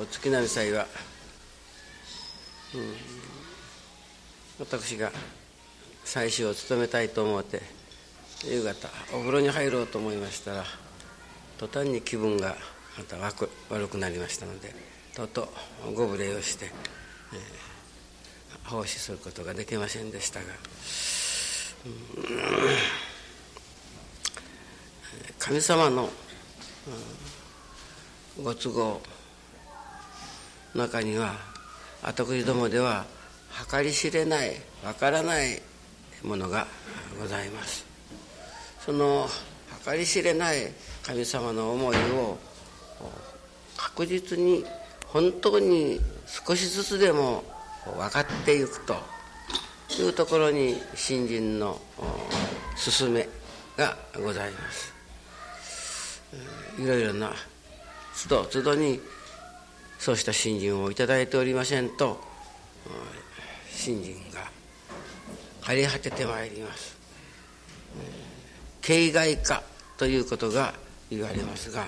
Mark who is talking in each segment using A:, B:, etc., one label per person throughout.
A: お月並祭は、うん、私が祭祀を務めたいと思って夕方お風呂に入ろうと思いましたら途端に気分がまた悪くなりましたのでとうとうご無礼をして、えー、奉仕することができませんでしたが、うん、神様の、うん、ご都合中には私どもでは計り知れないわからないものがございます。その計り知れない神様の思いを確実に本当に少しずつでも分かっていくというところに新人の勧めがございます。いろいろな都度都度にそうした信心を頂いておりませんと信心が枯れ果ててまいります。形骸化ということが言われますが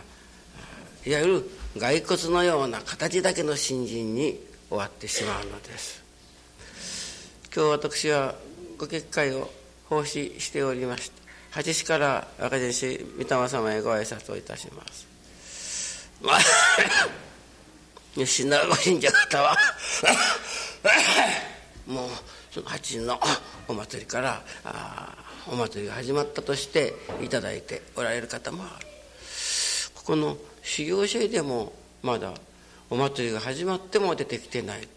A: いわゆる骸骨のような形だけの信心に終わってしまうのです。今日私はご結界を奉仕しておりました八市から若先生御霊様へご挨拶をいたします。信者方はもうその八のお祭りからお祭りが始まったとしていただいておられる方もある。ここの修行者でもまだお祭りが始まっても出てきてない。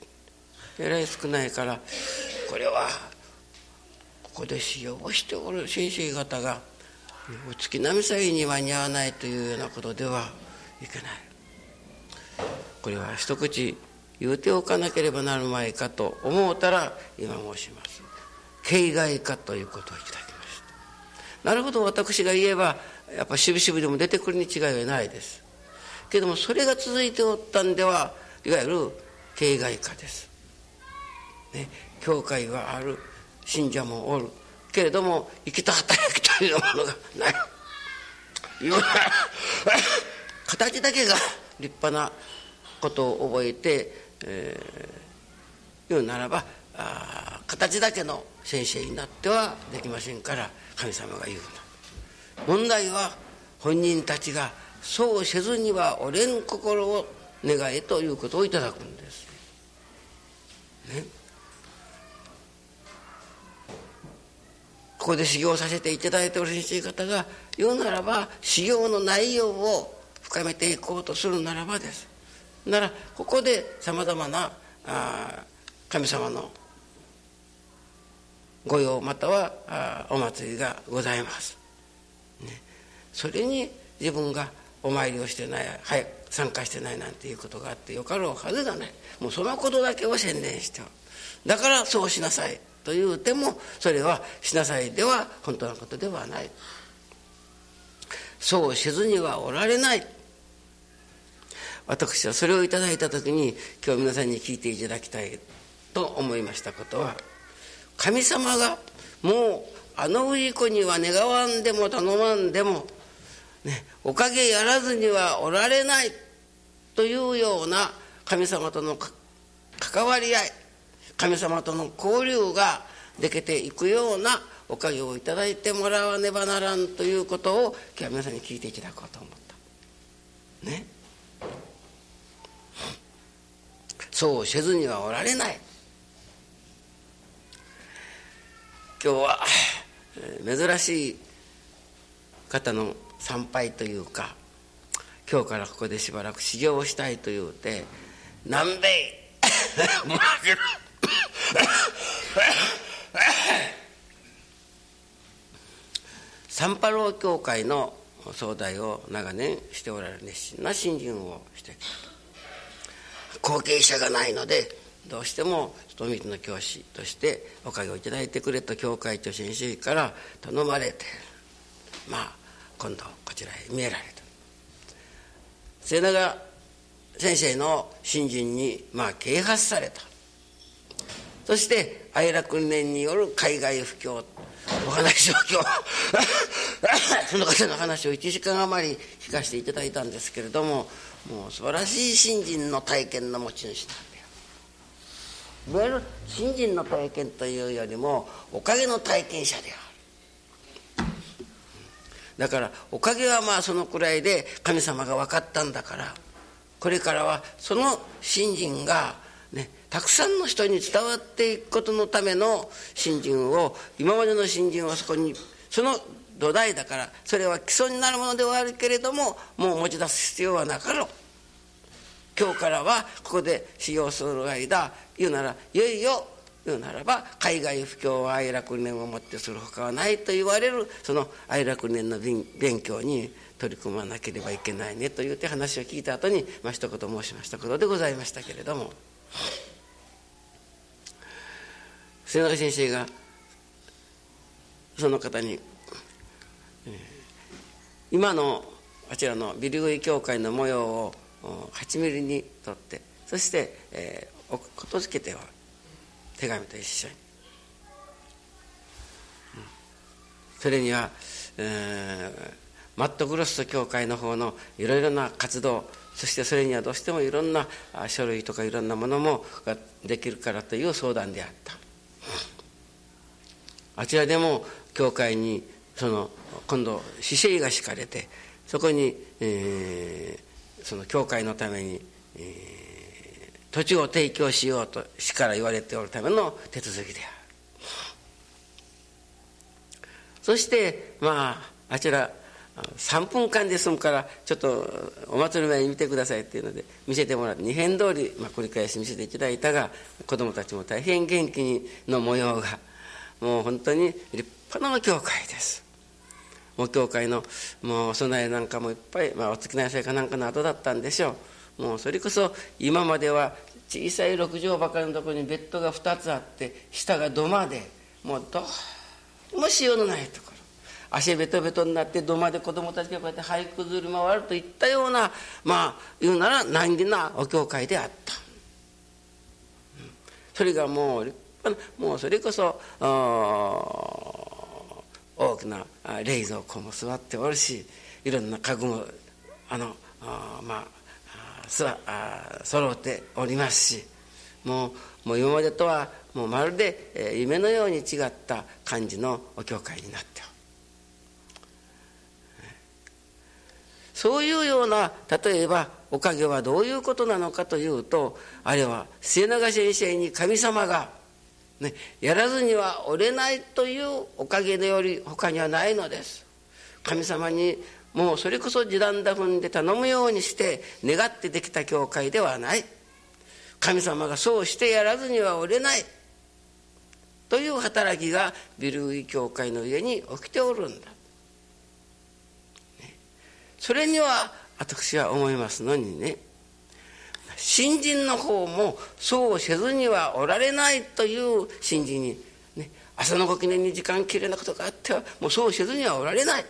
A: えらい少ないからこれはここで修行をしておる先生方がお月並み祭に間に合わないというようなことではいけない。これは一口言うておかなければなるまいかと思うたら今申します。形骸化ということをいただきました。なるほど私が言えばやっぱしぶしぶでも出てくるに違いはないです。けどもそれが続いておったんではいわゆる形骸化です、ね、教会はある信者もおる。けれども生きた働きというものがない。形だけが立派なことを覚えて、えー、言うならばあ形だけの先生になってはできませんから神様が言うの問題は本人たちがそうせずにはおれん心を願えということをいただくんです。ね、ここで修行させていただいておる先生方が言うならば修行の内容を深めていこうとするならばです。ならここでさまざまなあ神様の御用またはあお祭りがございます、ね、それに自分がお参りをしてない、はい、参加してないなんていうことがあってよかろうはずがない。もうそのことだけを宣伝してだからそうしなさい。というてもそれはしなさいでは本当のことではない。そうせずにはおられない。私はそれをいただいた時に今日皆さんに聞いていただきたいと思いましたことは神様がもうあの氏子には願わんでも頼まんでも、ね、おかげやらずにはおられないというような神様との関わり合い神様との交流ができていくようなおかげをいただいてもらわねばならんということを今日は皆さんに聞いていただこうと思った。ね。そうせずにはおられない。今日は珍しい方の参拝というか今日からここでしばらく修行をしたいと言うて南米。サンパロー教会の総代を長年しておられる熱心な信心をしてきた後継者がないのでどうしても人々の教師としておかげをいただいてくれと教会長先生から頼まれてまあ今度こちらへ見えられた。末永先生の信心にまあ啓発された。そして愛楽年による海外布教お話を今日 その方の話を1時間余り聞かせていただいたんですけれどももう素晴らしい信心の体験の持ち主なんだよ。いわゆる信心の体験というよりもおかげの体験者である。だからおかげはまあそのくらいで神様が分かったんだからこれからはその信心がねたくさんの人に伝わっていくことのための信心を今までの信心はそこにその土台だからそれは基礎になるものではあるけれどももう持ち出す必要はなかろう今日からはここで修行する間言うならいよいよ言うならば海外布教は愛楽年をもってするほかはないと言われるその愛楽年の勉強に取り組まなければいけないねというて話を聞いた後にまあ一言申しましたことでございましたけれども。末永先生がその方に、今のあちらのビルグイ教会の模様を8ミリにとってそして、えー、ことづけては手紙と一緒に、それには、えー、マットグロスト教会の方のいろいろな活動そしてそれにはどうしてもいろんな書類とかいろんなものもができるからという相談であった。あちらでも教会にその今度姿勢が敷かれてそこに、えー、その教会のために、えー、土地を提供しようと市から言われておるための手続きである。そしてまああちら3分間で済むからちょっとお祭り前に見てくださいっていうので見せてもらって二辺通り、まあ、繰り返し見せていただいたが子供たちも大変元気の模様がもう本当に立派な教会です。お教会のもう備えなんかもいっぱい、まあ、お付き合いかなんかの後だったんでしょう。もうそれこそ今までは小さい6畳ばかりのところにベッドが2つあって下が土間でもうどうもしようのないところ。足ベトベトになって土間で子供たちがこうやって這い崩り回るといったようなまあ言うなら難儀なお教会であった、それがもうもうそれこそあ大きな冷蔵庫も座っておるしいろんな家具もあのあまあすあ揃っておりますしもうもう今までとはもうまるで、え夢のように違った感じのお教会になっておる。そういうような例えばおかげはどういうことなのかというとあれは末永先生に神様がね、やらずにはおれないというおかげでより他にはないのです。神様にもうそれこそ時短打踏んで頼むようにして願ってできた教会ではない。神様がそうしてやらずにはおれない。という働きがビルウィ教会の上に起きておるんだ、それには私は思いますのにね。新人の方もそうせずにはおられないという新人に、ね、朝のご記念に時間切れなことがあってはもうそうせずにはおられない、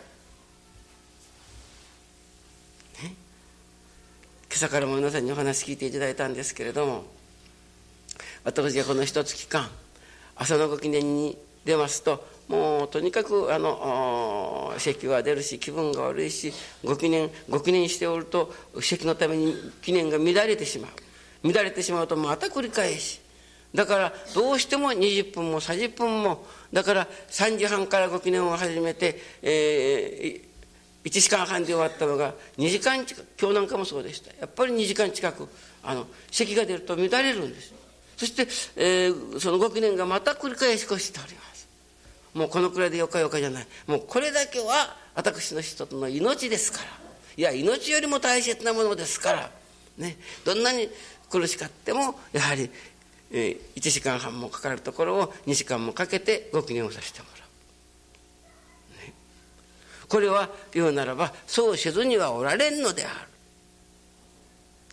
A: 今朝からも皆さんにお話聞いていただいたんですけれども私がこの一月間朝のご記念に出ますともうとにかくあの席は出るし気分が悪いしご記念ご記念しておると席のために記念が乱れてしまう。乱れてしまうとまた繰り返し。だからどうしても20分も30分もだから3時半からご記念を始めて、えー、1時間半で終わったのが2時間近く今日なんかもそうでした。やっぱり2時間近くあの席が出ると乱れるんです。そして、えー、そのご記念がまた繰り返し越しております。もうこのくらいでよかよかじゃない。もうこれだけは私の一つの命ですから。いや命よりも大切なものですから。ね。どんなに苦しかってもやはり、え、1時間半もかかるところを2時間もかけてご記念をさせてもらう、ね、これは言うならばそうせずにはおられんのである、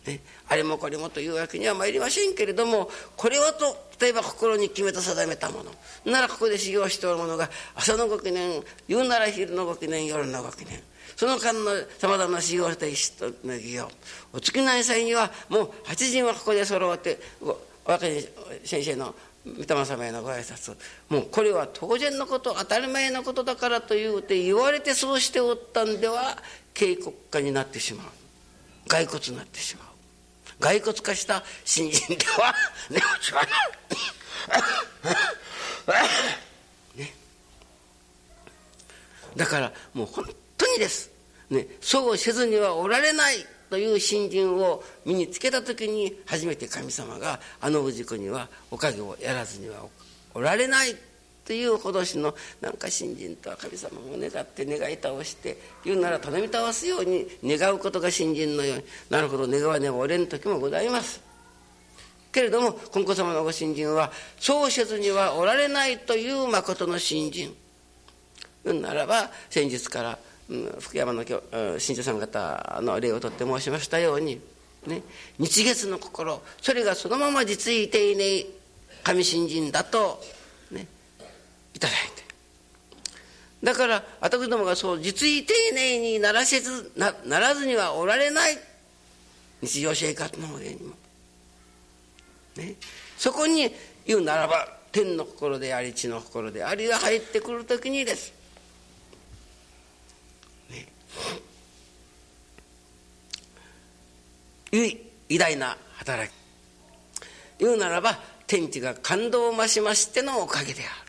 A: ね、あれもこれもというわけには参りませんけれどもこれはと例えば心に決めと定めたもの。ならここで修行しておる者が朝のご記念言うなら昼のご記念夜のご記念。その間のさまざまな修行した人の儀をお月内祭にはもう8時はここで揃って若い先生の御霊様へのご挨拶。もうこれは当然のこと当たり前のことだからというて言われてそうしておったんでは警告化になってしまう。骸骨になってしまう。骸骨化した新人では値打ちはない。ね。だからもう本当にです、ね、そうせずにはおられないという信心を身につけた時に初めて神様があの氏子にはおかげをやらずにはおられない。という脅しのなんか信心とは神様を願って願い倒して言うなら頼み倒すように願うことが信心のように。なるほど願わねばおれん時もございます。けれども金子様のご信心はそうせずにはおられないという誠の信心言うならば先日から福山の信者さん方の例をとって申しましたように、ね、日月の心それがそのまま実意丁寧神信心だと、いただいて。だから私どもがそう実意丁寧にならせずなならずにはおられない日常生活の上にも、ね、そこに言うならば天の心であり地の心でありが入ってくる時にです。偉大な働き。言うならば天地が感動を増しましてのおかげである。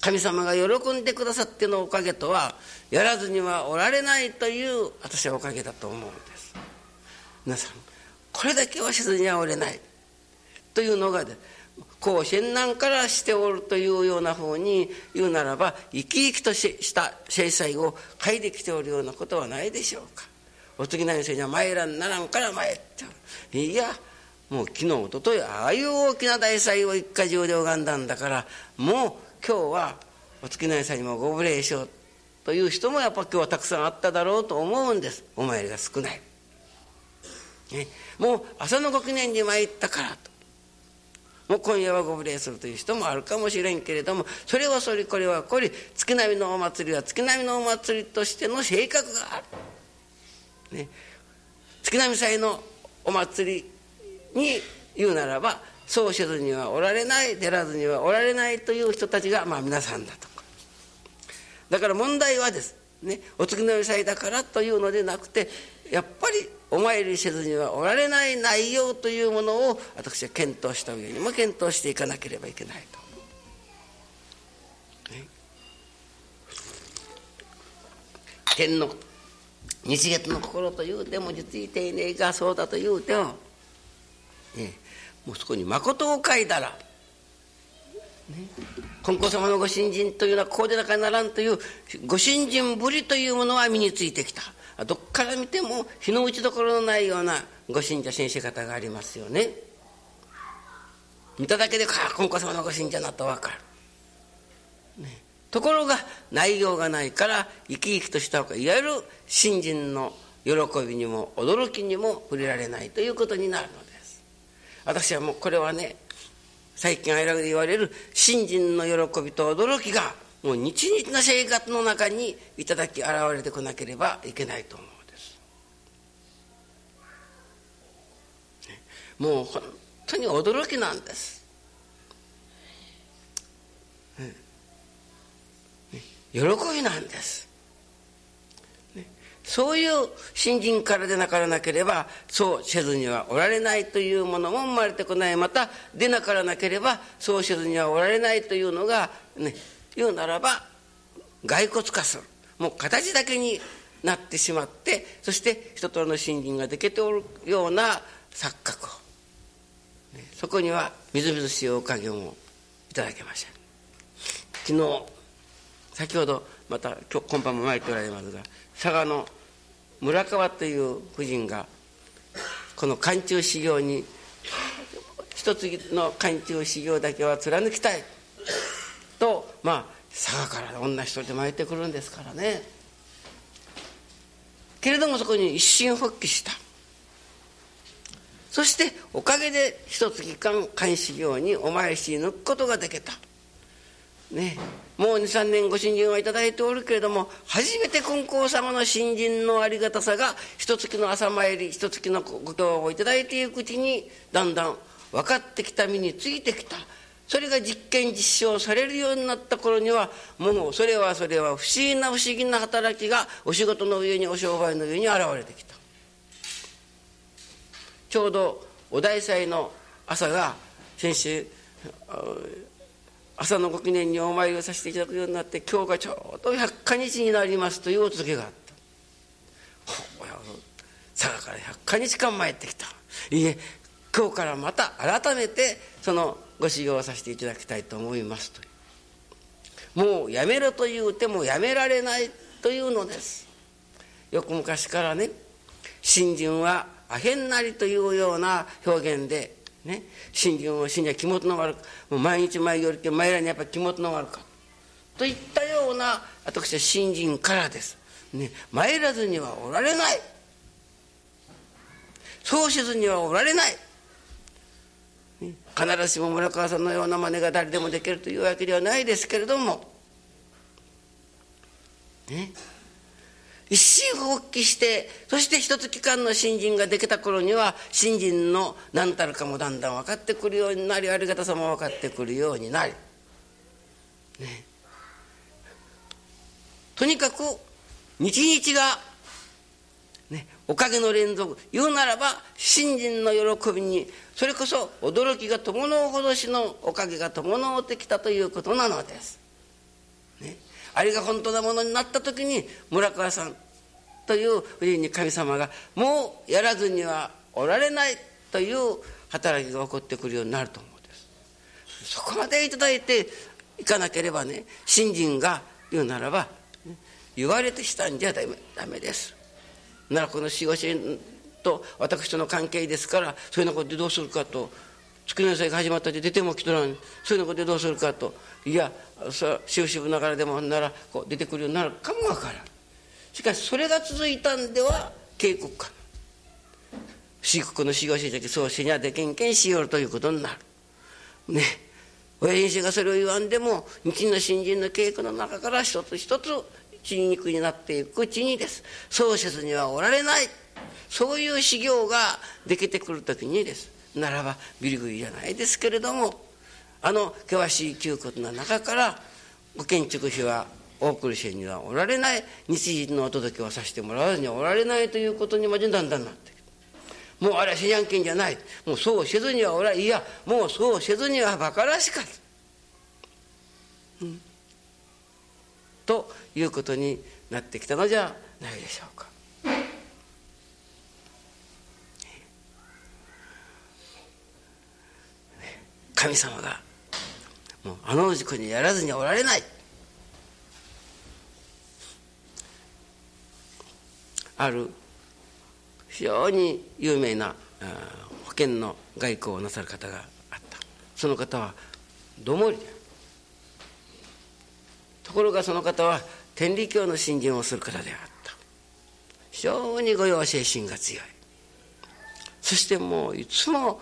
A: 神様が喜んでくださってのおかげとはやらずにはおられないという私はおかげだと思うんです。皆さんこれだけはせずにはおれないというのが後仙難からしておるというような方に言うならば生き生きとした制裁を嗅いできておるようなことはないでしょうか。お次の先生には参らんならんから参っておるいやもう昨日おとといああいう大きな大祭を一家中で拝んだんだからもう今日はお月の祭にもご無礼しようという人もやっぱ今日はたくさんあっただろうと思うんです。お参りが少ない、ね、もう朝のご記念に参ったからと。もう今夜はご無礼するという人もあるかもしれんけれどもそれはそれこれはこれ月並みのお祭りは月並みのお祭りとしての性格がある、ね、月並み祭のお祭りに言うならばそうせずにはおられない出らずにはおられないという人たちがまあ皆さんだとだから問題はですねお月の祭だからというのでなくてやっぱりお参りせずにはおられない内容というものを私は検討した上にも検討していかなければいけないと。天の日月の心というても実に丁寧がそうだというても、ね、もうそこに誠を書いたら、ね、金光様のご信心というのはこうでなかならんというご信心ぶりというものは身についてきた。どっから見ても日の打ちどころのないようなご信者先生方がありますよね。見ただけで「ああ金光様のご信者なと分かる」ね、ところが内容がないから生き生きとしたほかいわゆる信心の喜びにも驚きにも触れられないということになるのです私はもうこれはね最近愛楽で言われる信心の喜びと驚きがもう日々な生活の中にいただき現れてこなければいけないと思うんです。もう本当に驚きなんです。喜びなんです。そういう新人からでなからなければそうせずにはおられないというものも生まれてこない。またでなからなければそうせずにはおられないというのがね言うならば骸骨化する。もう形だけになってしまってそして一通りの森林ができておるような錯覚を、そこにはみずみずしいおかげをいただきました。昨日先ほどまた今日今晩も参っておられますが佐賀の村川という夫人がこの寒中修行に一つの寒中修行だけは貫きたい。とまあ佐賀から女一人で参ってくるんですからね。けれどもそこに一心発起した。そしておかげで一月間監視業にお参りし抜くことができた。ねもう23年ご新人はいただいておるけれども初めて金光様の新人のありがたさが一月の朝参り一月のご教をいただいていくうちにだんだん分かってきた身についてきた。それが実験実証されるようになった頃にはもうそれはそれは不思議な不思議な働きがお仕事の上にお商売の上に現れてきた。ちょうどお大祭の朝が先週朝のご記念にお参りをさせていただくようになって今日がちょうど百日日になりますというお告げがあった。佐賀から百花日間参ってきた。いいえ今日からまた改めてそのご修行をさせていただきたいと思いますともうやめろと言うてもやめられないというのです。よく昔からね新人はアヘンなりというような表現でね。新人を死には気持ちの悪くもう毎日毎夜って前らにやっぱり気持ちの悪か。といったような私は新人からです。ね。参らずにはおられない。そうしずにはおられない。必ずしも村川さんのような真似が誰でもできるというわけではないですけれども。ね。一心発起してそして一月間の新人ができた頃には新人の何たるかもだんだん分かってくるようになりありがたさも分かってくるようになり、ね、とにかく日々がね、おかげの連続。言うならば信心の喜びにそれこそ驚きが伴うほどしのおかげが伴ってきたということなのです。あれが本当なものになった時に村川さんというふうに神様がもうやらずにはおられないという働きが起こってくるようになると思うんです。そこまでいただいていかなければね信心が言うならば、言われてしたんじゃダメダメです。ならこの死後と私との関係ですからそういうようなことでどうするかと月の祭が始まったで出ても来とらん。そういうようなことでどうするかと。いやそれはしぶしぶながらでもならこう出てくるようになるかもわからん。しかしそれが続いたんでは警告か四国の死後神的そうしにゃでけんけんしよるということになる。ね。親父がそれを言わんでも日の新人の稽古の中から一つ一つ血肉になっていくうちにです。創設にはおられない。そういう修行ができてくる時にです。ならばビリグリじゃないですけれどもあの険しい窮屈の中からご建築費は大栗氏にはおられない。日時のお届けをさせてもらわずにはおられないということにまでだんだんなってきてもうあれは死に件じゃない。もうそうせずにはおらいやもうそうせずにはバカらしかった、うん、ということになってきたのじゃないでしょうか。神様がもうあの事故にやらずにおられない。ある非常に有名な保険の外交をなさる方があった。その方はどもり。ところがその方は天理教の信心をする方であった。非常に御用精神が強い。そしてもういつも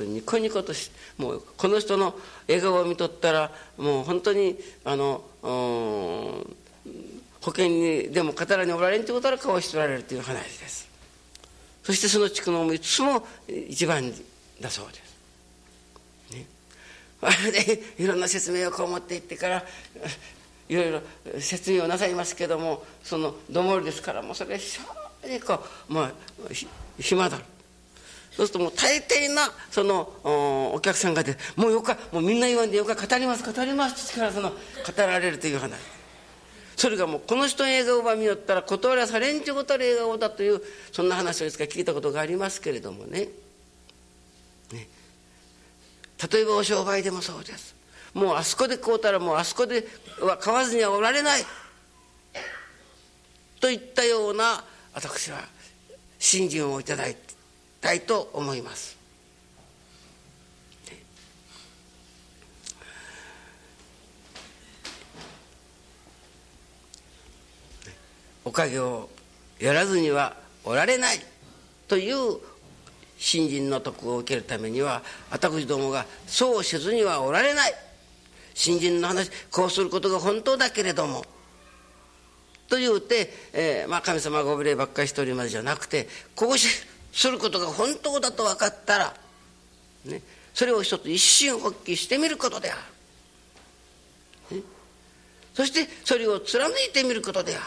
A: ニコニコとしもうこの人の笑顔を見とったらもう本当にあの保険にでも語らにおられんということは顔をしておられるという話です。そしてその地区のもいつも一番だそうです。ね。あれでいろんな説明をこう持っていってからいろいろ説明をなさいますけどもそのどもりですからもうそれ非常にこうまあ暇だろそうするともう大抵なそのお客さんがでもうよかもうみんな言わんでよか語ります語りますってからその語られるという話。それがもうこの人の映画をば見よったら断りはされんちゅうことは映画をだというそんな話をいつか聞いたことがありますけれどもね。ね。例えばお商売でもそうです。もうあそこで買うたらもうあそこでは買わずにはおられない。といったような私は信心を頂いただいたいと思います。おかげをやらずにはおられないという新人の徳を受けるためには私どもがそうせずにはおられない。新人の話こうすることが本当だけれども。と言うて、えーまあ、神様ご無礼ばっかりしておりますじゃなくてこうしすることが本当だと分かったら、ね、それを一つ一心発起してみることである。そしてそれを貫いてみることである。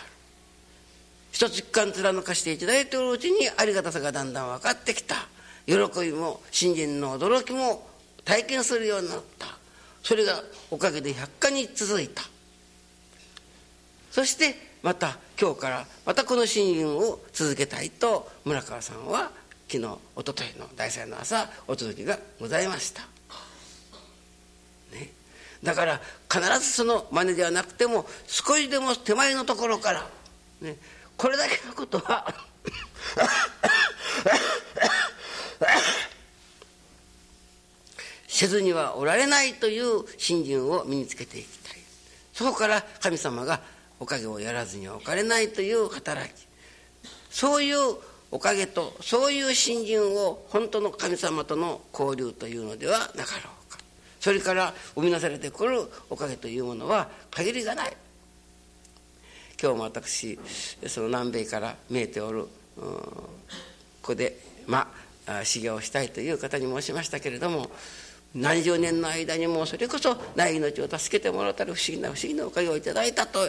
A: 一つ一貫貫かしていただいておるうちにありがたさがだんだん分かってきた。喜びも新人の驚きも体験するようになった。それがおかげで百科に続いた。そしてまた今日からまたこの信任を続けたいと村川さんは昨日おとといの大祭の朝お届けがございました、ね、だから必ずその真似ではなくても少しでも手前のところから、ね、これだけのことは せずにはおられないという信心を身につけていきたい。そこから神様がおかげをやらずには置かれないという働き。そういうおかげとそういう信心を本当の神様との交流というのではなかろうか。それから生み出されてくるおかげというものは限りがない。今日も私その南米から見えておるここでまあ修行をしたいという方に申しましたけれども何十年の間にもそれこそない命を助けてもらったり不思議な不思議なおかげをいただいたと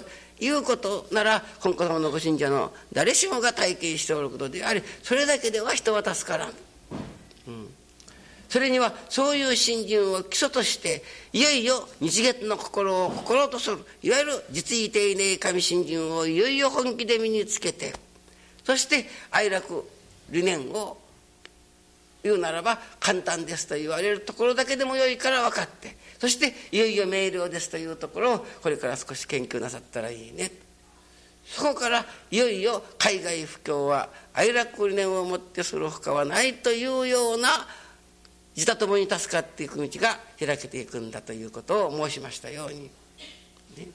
A: いうことなら本子様のご信者の誰しもが体験しておることでありそれだけでは人は助からん、うん、それにはそういう信心を基礎としていよいよ日月の心を心とするいわゆる実意丁寧神信心をいよいよ本気で身につけてそして哀楽理念を言うならば簡単ですと言われるところだけでもよいから分かって。そしていよいよ明瞭ですというところをこれから少し研究なさったらいいね。そこからいよいよ海外布教は哀楽理念をもってするほかはないというような自他ともに助かっていく道が開けていくんだということを申しましたように、ね、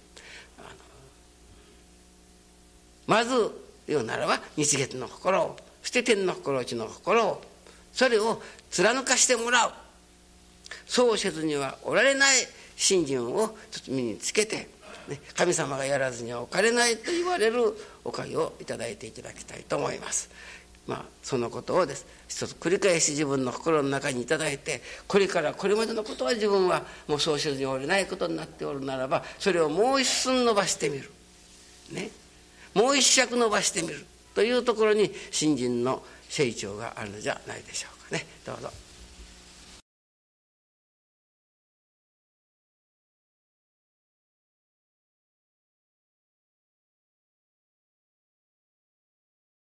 A: まず言うならば日月の心をそして天の心地の心を。それを貫かしてもらう。そうせずにはおられない信心をちょっと身につけて、ね、神様がやらずには置かれないと言われるおかげをいただいていただきたいと思います。まあ、そのことをです。一つ繰り返し自分の心の中に頂いてこれからこれまでのことは自分はもうそうせずにおれないことになっておるならばそれをもう一寸伸ばしてみる、ね、もう一尺伸ばしてみる。というところに新人の成長があるのじゃないでしょうかねどうぞ。